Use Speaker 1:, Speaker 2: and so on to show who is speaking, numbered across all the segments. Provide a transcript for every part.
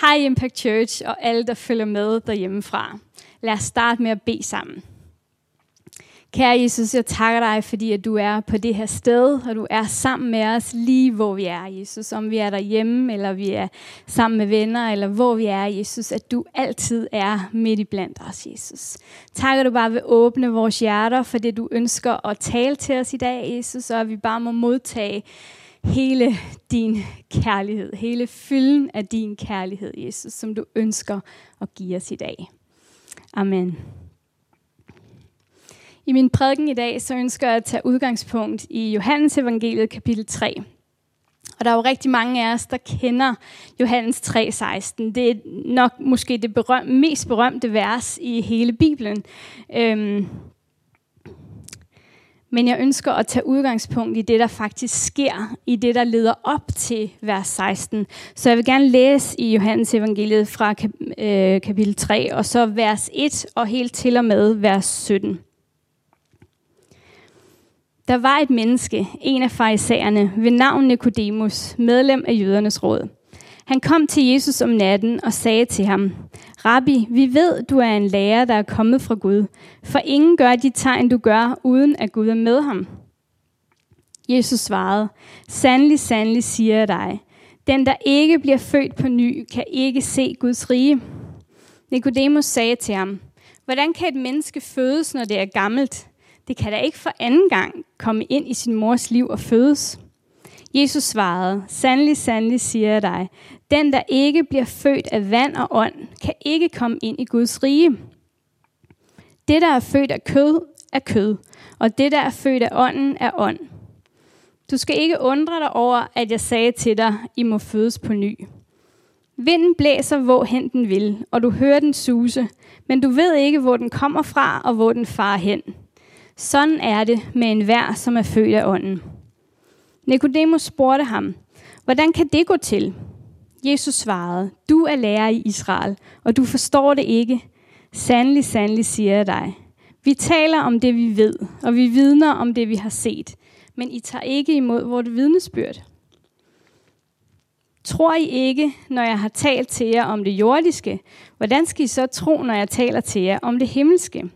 Speaker 1: Hej Impact Church og alle, der følger med derhjemmefra. Lad os starte med at bede sammen. Kære Jesus, jeg takker dig, fordi at du er på det her sted, og du er sammen med os lige hvor vi er, Jesus. Om vi er derhjemme, eller vi er sammen med venner, eller hvor vi er, Jesus. At du altid er midt i blandt os, Jesus. Takker du bare ved at åbne vores hjerter for det, du ønsker at tale til os i dag, Jesus. Og at vi bare må modtage hele din kærlighed, hele fylden af din kærlighed, Jesus, som du ønsker at give os i dag. Amen. I min prædiken i dag, så ønsker jeg at tage udgangspunkt i Johannes evangeliet kapitel 3. Og der er jo rigtig mange af os, der kender Johannes 3:16. Det er nok måske det berøm, mest berømte vers i hele Bibelen. Øhm, men jeg ønsker at tage udgangspunkt i det, der faktisk sker, i det, der leder op til vers 16. Så jeg vil gerne læse i Johannes evangeliet fra kap- øh, kapitel 3, og så vers 1 og helt til og med vers 17. Der var et menneske, en af farisæerne, ved navn Nikodemus, medlem af jødernes råd. Han kom til Jesus om natten og sagde til ham, Rabbi, vi ved, du er en lærer, der er kommet fra Gud, for ingen gør de tegn, du gør, uden at Gud er med ham. Jesus svarede, Sandelig, sandelig siger jeg dig, den, der ikke bliver født på ny, kan ikke se Guds rige. Nikodemus sagde til ham, Hvordan kan et menneske fødes, når det er gammelt? Det kan da ikke for anden gang komme ind i sin mors liv og fødes. Jesus svarede, Sandelig, sandelig siger jeg dig, den, der ikke bliver født af vand og ånd, kan ikke komme ind i Guds rige. Det, der er født af kød, er kød, og det, der er født af ånden, er ånd. Du skal ikke undre dig over, at jeg sagde til dig, I må fødes på ny. Vinden blæser, hvor hen den vil, og du hører den suse, men du ved ikke, hvor den kommer fra og hvor den farer hen. Sådan er det med en vær, som er født af ånden. Nikodemus spurgte ham, hvordan kan det gå til? Jesus svarede, du er lærer i Israel, og du forstår det ikke. Sandelig, sandelig siger jeg dig. Vi taler om det, vi ved, og vi vidner om det, vi har set, men I tager ikke imod vores vidnesbyrd. Tror I ikke, når jeg har talt til jer om det jordiske, hvordan skal I så tro, når jeg taler til jer om det himmelske?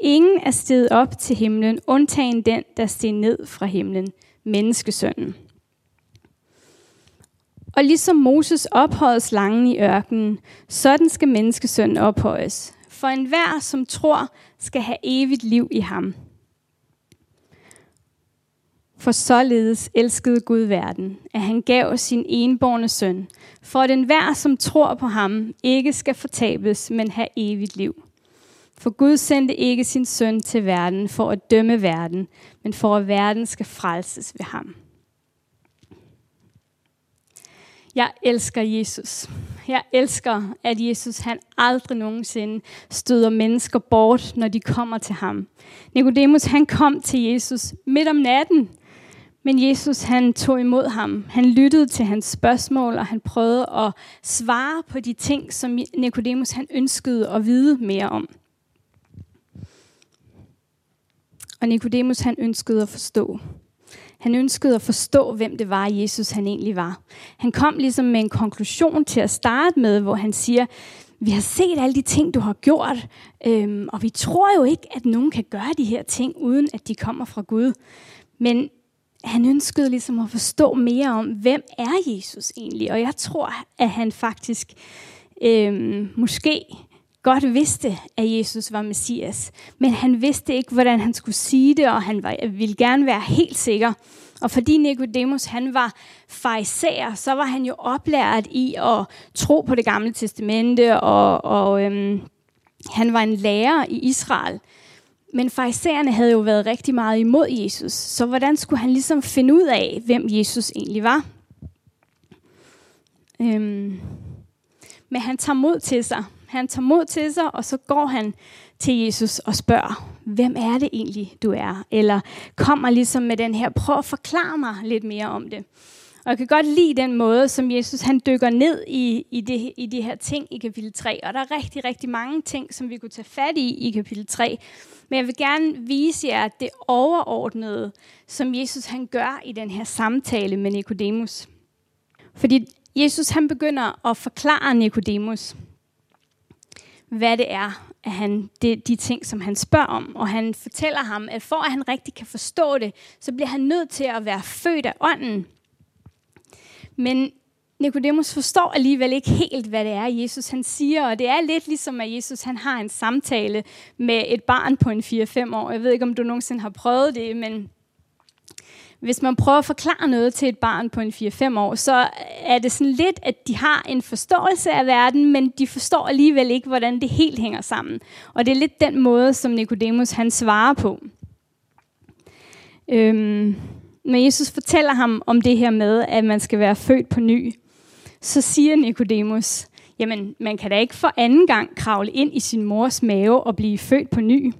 Speaker 1: Ingen er steget op til himlen, undtagen den, der steg ned fra himlen, menneskesønnen. Og ligesom Moses ophøjede slangen i ørkenen, sådan skal menneskesønnen ophøjes. For enhver, som tror, skal have evigt liv i ham. For således elskede Gud verden, at han gav sin enborne søn, for at enhver, som tror på ham, ikke skal fortabes, men have evigt liv. For Gud sendte ikke sin søn til verden for at dømme verden, men for at verden skal frelses ved ham. Jeg elsker Jesus. Jeg elsker, at Jesus han aldrig nogensinde støder mennesker bort, når de kommer til ham. Nikodemus han kom til Jesus midt om natten, men Jesus han tog imod ham. Han lyttede til hans spørgsmål, og han prøvede at svare på de ting, som Nikodemus han ønskede at vide mere om. Og Nikodemus han ønskede at forstå. Han ønskede at forstå, hvem det var, Jesus han egentlig var. Han kom ligesom med en konklusion til at starte med, hvor han siger, vi har set alle de ting, du har gjort, øhm, og vi tror jo ikke, at nogen kan gøre de her ting, uden at de kommer fra Gud. Men han ønskede ligesom at forstå mere om, hvem er Jesus egentlig? Og jeg tror, at han faktisk øhm, måske godt vidste, at Jesus var Messias. Men han vidste ikke, hvordan han skulle sige det, og han var, ville gerne være helt sikker. Og fordi Nikodemus han var farisæer, så var han jo oplært i at tro på det gamle testamente, og, og øhm, han var en lærer i Israel. Men farisæerne havde jo været rigtig meget imod Jesus, så hvordan skulle han ligesom finde ud af, hvem Jesus egentlig var? Øhm, men han tager mod til sig, han tager mod til sig, og så går han til Jesus og spørger, hvem er det egentlig, du er? Eller kommer ligesom med den her, prøv at forklare mig lidt mere om det. Og jeg kan godt lide den måde, som Jesus han dykker ned i, i, det, i de her ting i kapitel 3. Og der er rigtig, rigtig mange ting, som vi kunne tage fat i i kapitel 3. Men jeg vil gerne vise jer det overordnede, som Jesus han gør i den her samtale med Nikodemus. Fordi Jesus han begynder at forklare Nikodemus, hvad det er, at han, det, de ting, som han spørger om. Og han fortæller ham, at for at han rigtig kan forstå det, så bliver han nødt til at være født af ånden. Men Nikodemus forstår alligevel ikke helt, hvad det er, Jesus han siger, og det er lidt ligesom, at Jesus han har en samtale med et barn på en 4-5 år. Jeg ved ikke, om du nogensinde har prøvet det, men hvis man prøver at forklare noget til et barn på en 4-5 år, så er det sådan lidt, at de har en forståelse af verden, men de forstår alligevel ikke, hvordan det helt hænger sammen. Og det er lidt den måde, som Nikodemus han svarer på. Øhm, når Jesus fortæller ham om det her med, at man skal være født på ny, så siger Nikodemus, jamen man kan da ikke for anden gang kravle ind i sin mors mave og blive født på ny.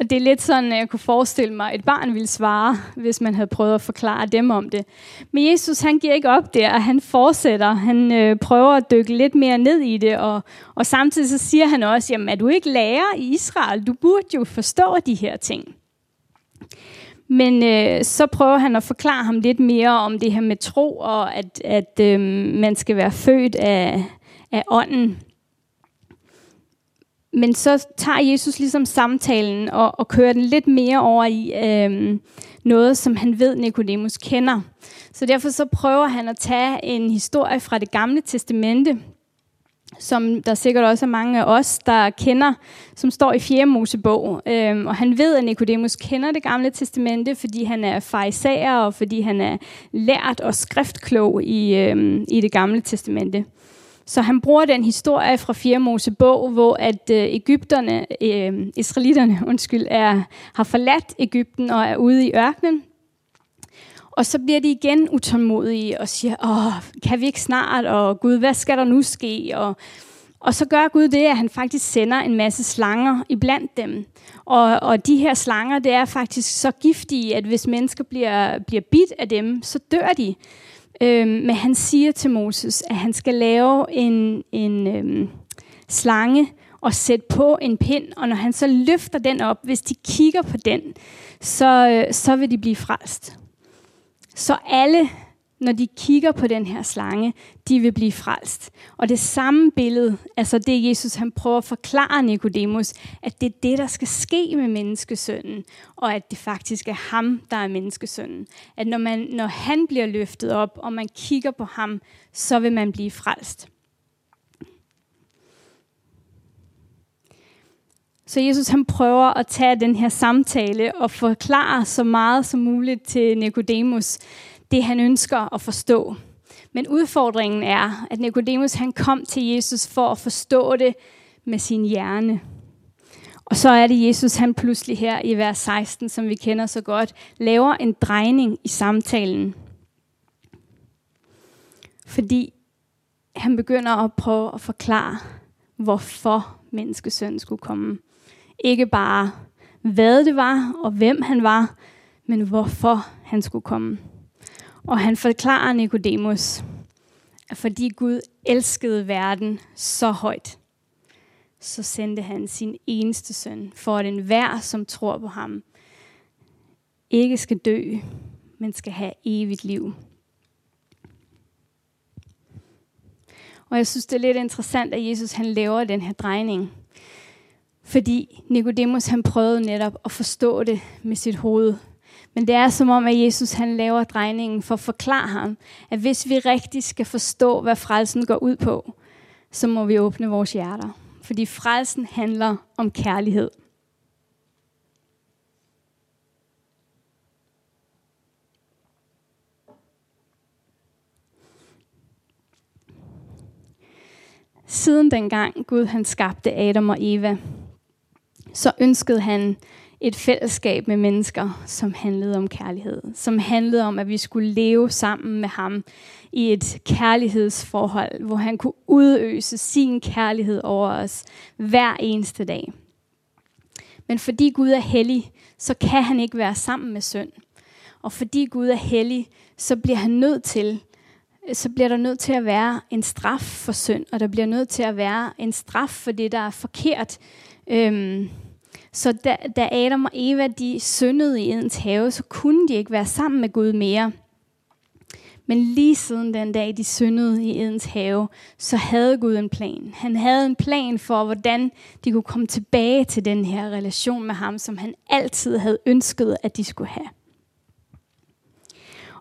Speaker 1: Og det er lidt sådan, at jeg kunne forestille mig, at et barn ville svare, hvis man havde prøvet at forklare dem om det. Men Jesus, han giver ikke op der, og han fortsætter. Han øh, prøver at dykke lidt mere ned i det, og, og samtidig så siger han også, jamen er du ikke lærer i Israel? Du burde jo forstå de her ting. Men øh, så prøver han at forklare ham lidt mere om det her med tro, og at, at øh, man skal være født af, af ånden. Men så tager Jesus ligesom samtalen og, og kører den lidt mere over i øh, noget, som han ved, Nikodemus kender. Så derfor så prøver han at tage en historie fra det gamle testamente, som der sikkert også er mange af os, der kender, som står i 4. Mosebog. Øhm, og han ved, at Nikodemus kender det gamle testamente, fordi han er farisager, og fordi han er lært og skriftklog i, øhm, i det gamle testamente. Så han bruger den historie fra 4. Mosebog, hvor at øh, Ægypterne, øh, israelitterne, undskyld, er, har forladt Ægypten og er ude i ørkenen. Og så bliver de igen utålmodige og siger, åh, kan vi ikke snart, og Gud, hvad skal der nu ske? Og, og så gør Gud det, at han faktisk sender en masse slanger iblandt dem. Og, og de her slanger, det er faktisk så giftige, at hvis mennesker bliver, bliver bidt af dem, så dør de. Øhm, men han siger til Moses, at han skal lave en, en øhm, slange og sætte på en pind, og når han så løfter den op, hvis de kigger på den, så, øh, så vil de blive frelst. Så alle, når de kigger på den her slange, de vil blive frelst. Og det samme billede, altså det Jesus han prøver at forklare Nikodemus, at det er det, der skal ske med menneskesønnen, og at det faktisk er ham, der er menneskesønnen. At når, man, når han bliver løftet op, og man kigger på ham, så vil man blive frelst. Så Jesus han prøver at tage den her samtale og forklare så meget som muligt til Nikodemus det han ønsker at forstå. Men udfordringen er, at Nikodemus han kom til Jesus for at forstå det med sin hjerne. Og så er det Jesus, han pludselig her i vers 16, som vi kender så godt, laver en drejning i samtalen. Fordi han begynder at prøve at forklare, hvorfor menneskesønnen skulle komme. Ikke bare hvad det var og hvem han var, men hvorfor han skulle komme. Og han forklarer Nikodemus, at fordi Gud elskede verden så højt, så sendte han sin eneste søn, for at enhver, som tror på ham, ikke skal dø, men skal have evigt liv. Og jeg synes, det er lidt interessant, at Jesus han laver den her drejning. Fordi Nikodemus han prøvede netop at forstå det med sit hoved. Men det er som om, at Jesus han laver drejningen for at forklare ham, at hvis vi rigtig skal forstå, hvad frelsen går ud på, så må vi åbne vores hjerter. Fordi frelsen handler om kærlighed. Siden dengang Gud han skabte Adam og Eva, så ønskede han et fællesskab med mennesker, som handlede om kærlighed. Som handlede om, at vi skulle leve sammen med ham i et kærlighedsforhold, hvor han kunne udøse sin kærlighed over os hver eneste dag. Men fordi Gud er hellig, så kan han ikke være sammen med synd. Og fordi Gud er hellig, så bliver han nødt til så bliver der nødt til at være en straf for synd, og der bliver nødt til at være en straf for det, der er forkert. Øhm, så da, da Adam og Eva de syndede i Edens have, så kunne de ikke være sammen med Gud mere. Men lige siden den dag, de syndede i Edens have, så havde Gud en plan. Han havde en plan for, hvordan de kunne komme tilbage til den her relation med ham, som han altid havde ønsket, at de skulle have.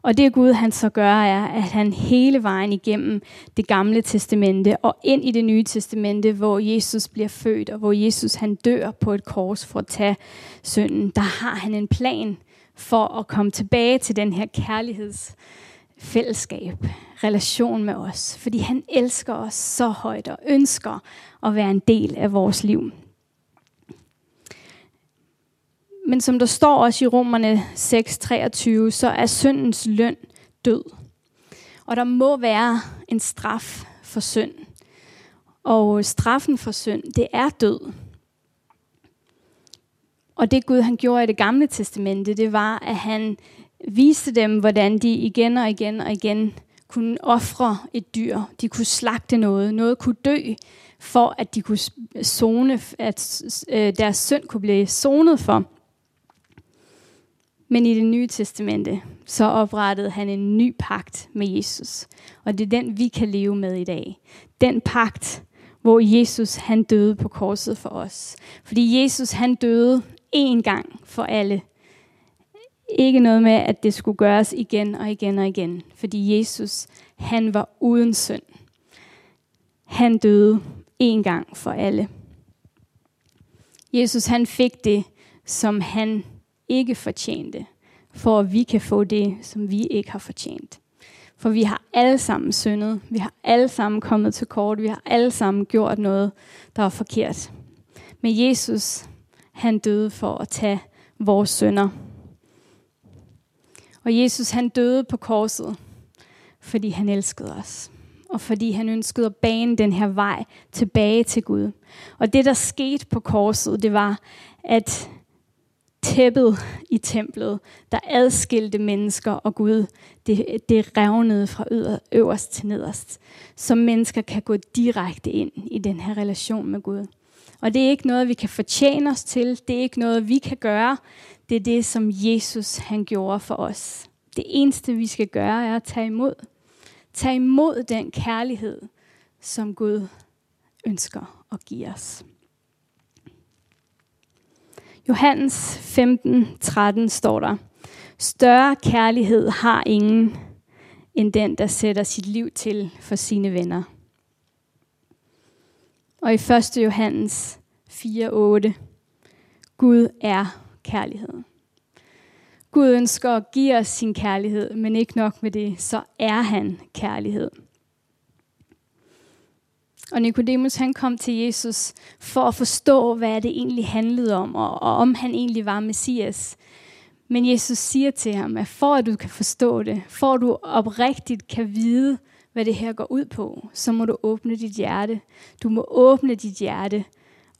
Speaker 1: Og det Gud han så gør, er, at han hele vejen igennem det gamle testamente og ind i det nye testamente, hvor Jesus bliver født, og hvor Jesus han dør på et kors for at tage synden, der har han en plan for at komme tilbage til den her kærlighedsfællesskab, relation med os. Fordi han elsker os så højt og ønsker at være en del af vores liv. Men som der står også i Romerne 6:23, så er syndens løn død. Og der må være en straf for synd. Og straffen for synd, det er død. Og det Gud han gjorde i det gamle testamente, det var, at han viste dem, hvordan de igen og igen og igen kunne ofre et dyr. De kunne slagte noget. Noget kunne dø, for at de kunne zone, at øh, deres synd kunne blive sonet for. Men i det nye testamente, så oprettede han en ny pagt med Jesus. Og det er den, vi kan leve med i dag. Den pagt, hvor Jesus han døde på korset for os. Fordi Jesus han døde én gang for alle. Ikke noget med, at det skulle gøres igen og igen og igen. Fordi Jesus, han var uden synd. Han døde én gang for alle. Jesus, han fik det, som han ikke fortjente, for at vi kan få det, som vi ikke har fortjent. For vi har alle sammen syndet. Vi har alle sammen kommet til kort. Vi har alle sammen gjort noget, der er forkert. Men Jesus, han døde for at tage vores synder. Og Jesus, han døde på korset, fordi han elskede os. Og fordi han ønskede at bane den her vej tilbage til Gud. Og det, der skete på korset, det var, at tæppet i templet, der adskilte mennesker og Gud, det, det revnede fra øverst til nederst. Så mennesker kan gå direkte ind i den her relation med Gud. Og det er ikke noget, vi kan fortjene os til. Det er ikke noget, vi kan gøre. Det er det, som Jesus han gjorde for os. Det eneste, vi skal gøre, er at tage imod. Tag imod den kærlighed, som Gud ønsker at give os. Johannes 15, 13 står der, Større kærlighed har ingen, end den, der sætter sit liv til for sine venner. Og i 1. Johannes 4, 8, Gud er kærlighed. Gud ønsker at give os sin kærlighed, men ikke nok med det, så er han kærlighed. Og Nikodemus han kom til Jesus for at forstå, hvad det egentlig handlede om, og, og om han egentlig var Messias. Men Jesus siger til ham, at for at du kan forstå det, for at du oprigtigt kan vide, hvad det her går ud på, så må du åbne dit hjerte. Du må åbne dit hjerte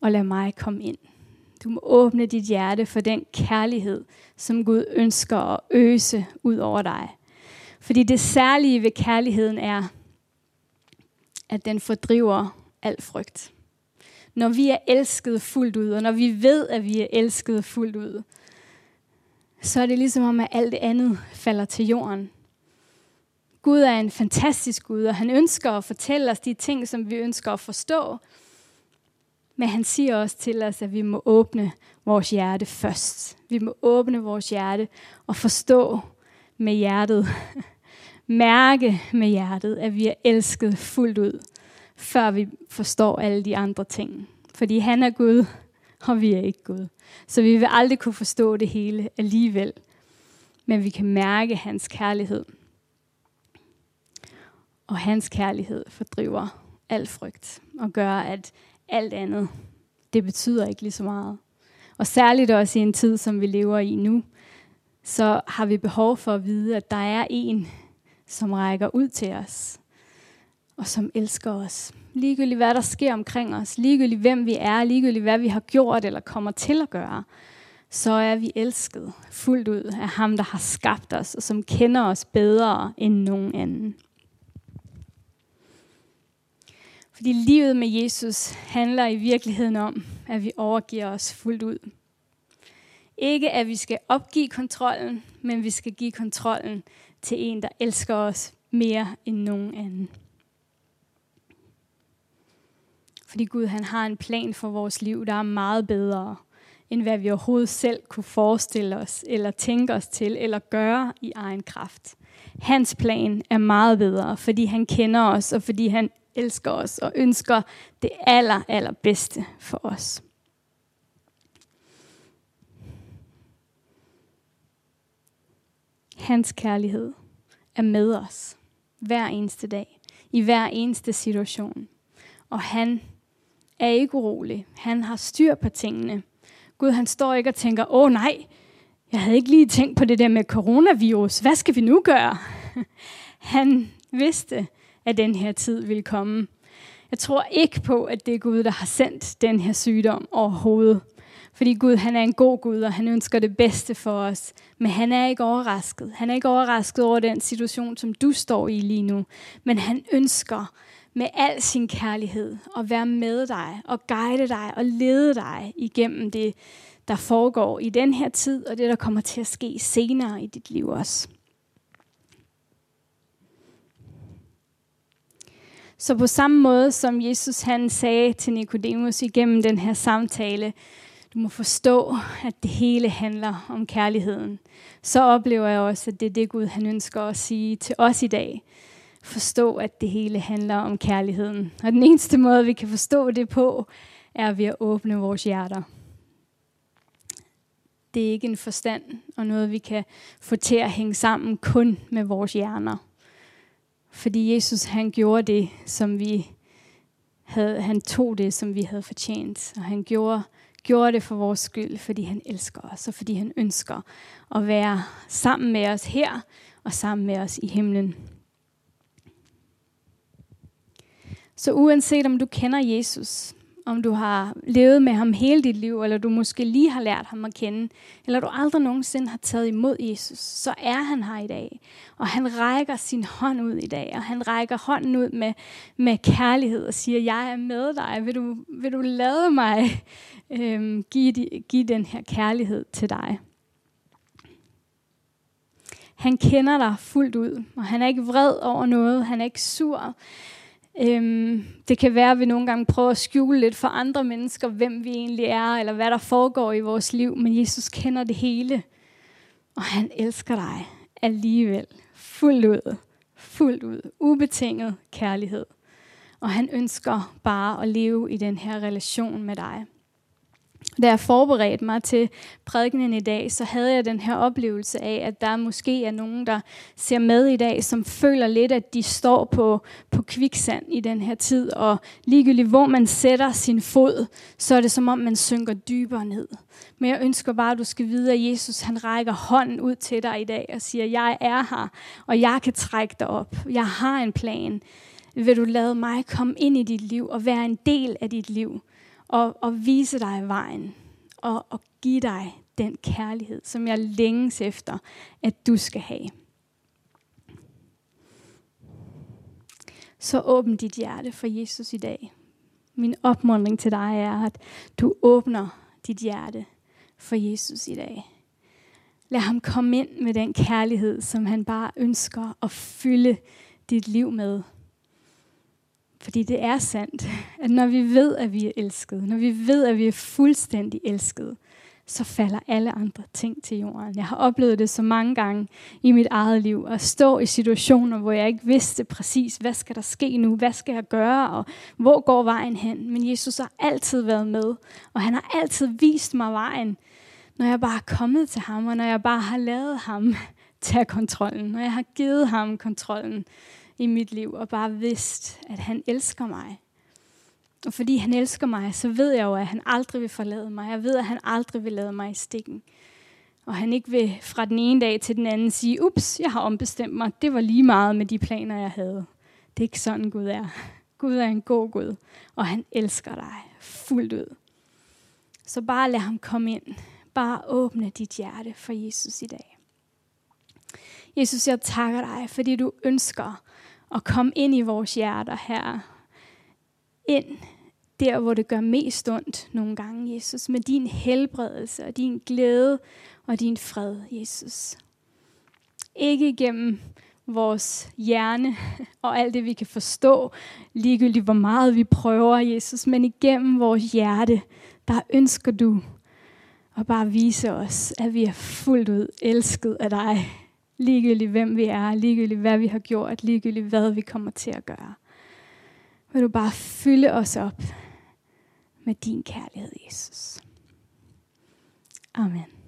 Speaker 1: og lade mig komme ind. Du må åbne dit hjerte for den kærlighed, som Gud ønsker at øse ud over dig. Fordi det særlige ved kærligheden er, at den fordriver al frygt. Når vi er elsket fuldt ud, og når vi ved, at vi er elsket fuldt ud, så er det ligesom om, at alt det andet falder til jorden. Gud er en fantastisk Gud, og han ønsker at fortælle os de ting, som vi ønsker at forstå. Men han siger også til os, at vi må åbne vores hjerte først. Vi må åbne vores hjerte og forstå med hjertet, mærke med hjertet, at vi er elsket fuldt ud, før vi forstår alle de andre ting. Fordi han er Gud, og vi er ikke Gud. Så vi vil aldrig kunne forstå det hele alligevel. Men vi kan mærke hans kærlighed. Og hans kærlighed fordriver al frygt og gør, at alt andet, det betyder ikke lige så meget. Og særligt også i en tid, som vi lever i nu, så har vi behov for at vide, at der er en, som rækker ud til os, og som elsker os. Ligegyldigt hvad der sker omkring os, ligegyldigt hvem vi er, ligegyldigt hvad vi har gjort eller kommer til at gøre, så er vi elsket fuldt ud af ham, der har skabt os, og som kender os bedre end nogen anden. Fordi livet med Jesus handler i virkeligheden om, at vi overgiver os fuldt ud. Ikke at vi skal opgive kontrollen, men vi skal give kontrollen til en, der elsker os mere end nogen anden. Fordi Gud han har en plan for vores liv, der er meget bedre, end hvad vi overhovedet selv kunne forestille os, eller tænke os til, eller gøre i egen kraft. Hans plan er meget bedre, fordi han kender os, og fordi han elsker os, og ønsker det aller, allerbedste for os. Hans kærlighed er med os hver eneste dag, i hver eneste situation. Og han er ikke urolig. Han har styr på tingene. Gud, han står ikke og tænker, åh nej, jeg havde ikke lige tænkt på det der med coronavirus. Hvad skal vi nu gøre? Han vidste, at den her tid ville komme. Jeg tror ikke på, at det er Gud, der har sendt den her sygdom overhovedet. Fordi Gud, han er en god Gud, og han ønsker det bedste for os. Men han er ikke overrasket. Han er ikke overrasket over den situation, som du står i lige nu. Men han ønsker med al sin kærlighed at være med dig og guide dig og lede dig igennem det, der foregår i den her tid, og det, der kommer til at ske senere i dit liv også. Så på samme måde som Jesus han sagde til Nikodemus igennem den her samtale, du må forstå, at det hele handler om kærligheden. Så oplever jeg også, at det er det Gud han ønsker at sige til os i dag. Forstå, at det hele handler om kærligheden. Og den eneste måde, vi kan forstå det på, er ved at åbne vores hjerter. Det er ikke en forstand og noget, vi kan få til at hænge sammen kun med vores hjerner. Fordi Jesus han gjorde det, som vi havde, han tog det, som vi havde fortjent. Og han gjorde, gjorde det for vores skyld, fordi han elsker os, og fordi han ønsker at være sammen med os her, og sammen med os i himlen. Så uanset om du kender Jesus, om du har levet med ham hele dit liv, eller du måske lige har lært ham at kende, eller du aldrig nogensinde har taget imod Jesus, så er han her i dag. Og han rækker sin hånd ud i dag, og han rækker hånden ud med, med kærlighed og siger, jeg er med dig, vil du, vil du lade mig øhm, give, give den her kærlighed til dig? Han kender dig fuldt ud, og han er ikke vred over noget, han er ikke sur, Øhm, det kan være, at vi nogle gange prøver at skjule lidt for andre mennesker, hvem vi egentlig er, eller hvad der foregår i vores liv. Men Jesus kender det hele, og han elsker dig alligevel. Fuldt ud. Fuldt ud. Ubetinget kærlighed. Og han ønsker bare at leve i den her relation med dig. Da jeg forberedte mig til prædikenen i dag, så havde jeg den her oplevelse af, at der måske er nogen, der ser med i dag, som føler lidt, at de står på, på kviksand i den her tid. Og ligegyldigt hvor man sætter sin fod, så er det som om, man synker dybere ned. Men jeg ønsker bare, at du skal vide, at Jesus han rækker hånden ud til dig i dag og siger, jeg er her, og jeg kan trække dig op. Jeg har en plan. Vil du lade mig komme ind i dit liv og være en del af dit liv? Og, og vise dig vejen, og, og give dig den kærlighed, som jeg længes efter, at du skal have. Så åbn dit hjerte for Jesus i dag. Min opmuntring til dig er, at du åbner dit hjerte for Jesus i dag. Lad ham komme ind med den kærlighed, som han bare ønsker at fylde dit liv med. Fordi det er sandt, at når vi ved, at vi er elskede, når vi ved, at vi er fuldstændig elskede, så falder alle andre ting til jorden. Jeg har oplevet det så mange gange i mit eget liv, at stå i situationer, hvor jeg ikke vidste præcis, hvad skal der ske nu, hvad skal jeg gøre, og hvor går vejen hen. Men Jesus har altid været med, og han har altid vist mig vejen, når jeg bare er kommet til ham, og når jeg bare har lavet ham tage kontrollen, når jeg har givet ham kontrollen i mit liv og bare vidst, at han elsker mig. Og fordi han elsker mig, så ved jeg jo, at han aldrig vil forlade mig. Jeg ved, at han aldrig vil lade mig i stikken. Og han ikke vil fra den ene dag til den anden sige, ups, jeg har ombestemt mig. Det var lige meget med de planer, jeg havde. Det er ikke sådan, Gud er. Gud er en god Gud, og han elsker dig fuldt ud. Så bare lad ham komme ind. Bare åbne dit hjerte for Jesus i dag. Jesus, jeg takker dig, fordi du ønsker og kom ind i vores hjerter her. Ind der, hvor det gør mest ondt nogle gange, Jesus, med din helbredelse og din glæde og din fred, Jesus. Ikke igennem vores hjerne og alt det, vi kan forstå, ligegyldigt hvor meget vi prøver, Jesus, men igennem vores hjerte, der ønsker du at bare vise os, at vi er fuldt ud elsket af dig. Ligegyldigt hvem vi er, ligegyldigt hvad vi har gjort, ligegyldigt hvad vi kommer til at gøre. Vil du bare fylde os op med din kærlighed, Jesus. Amen.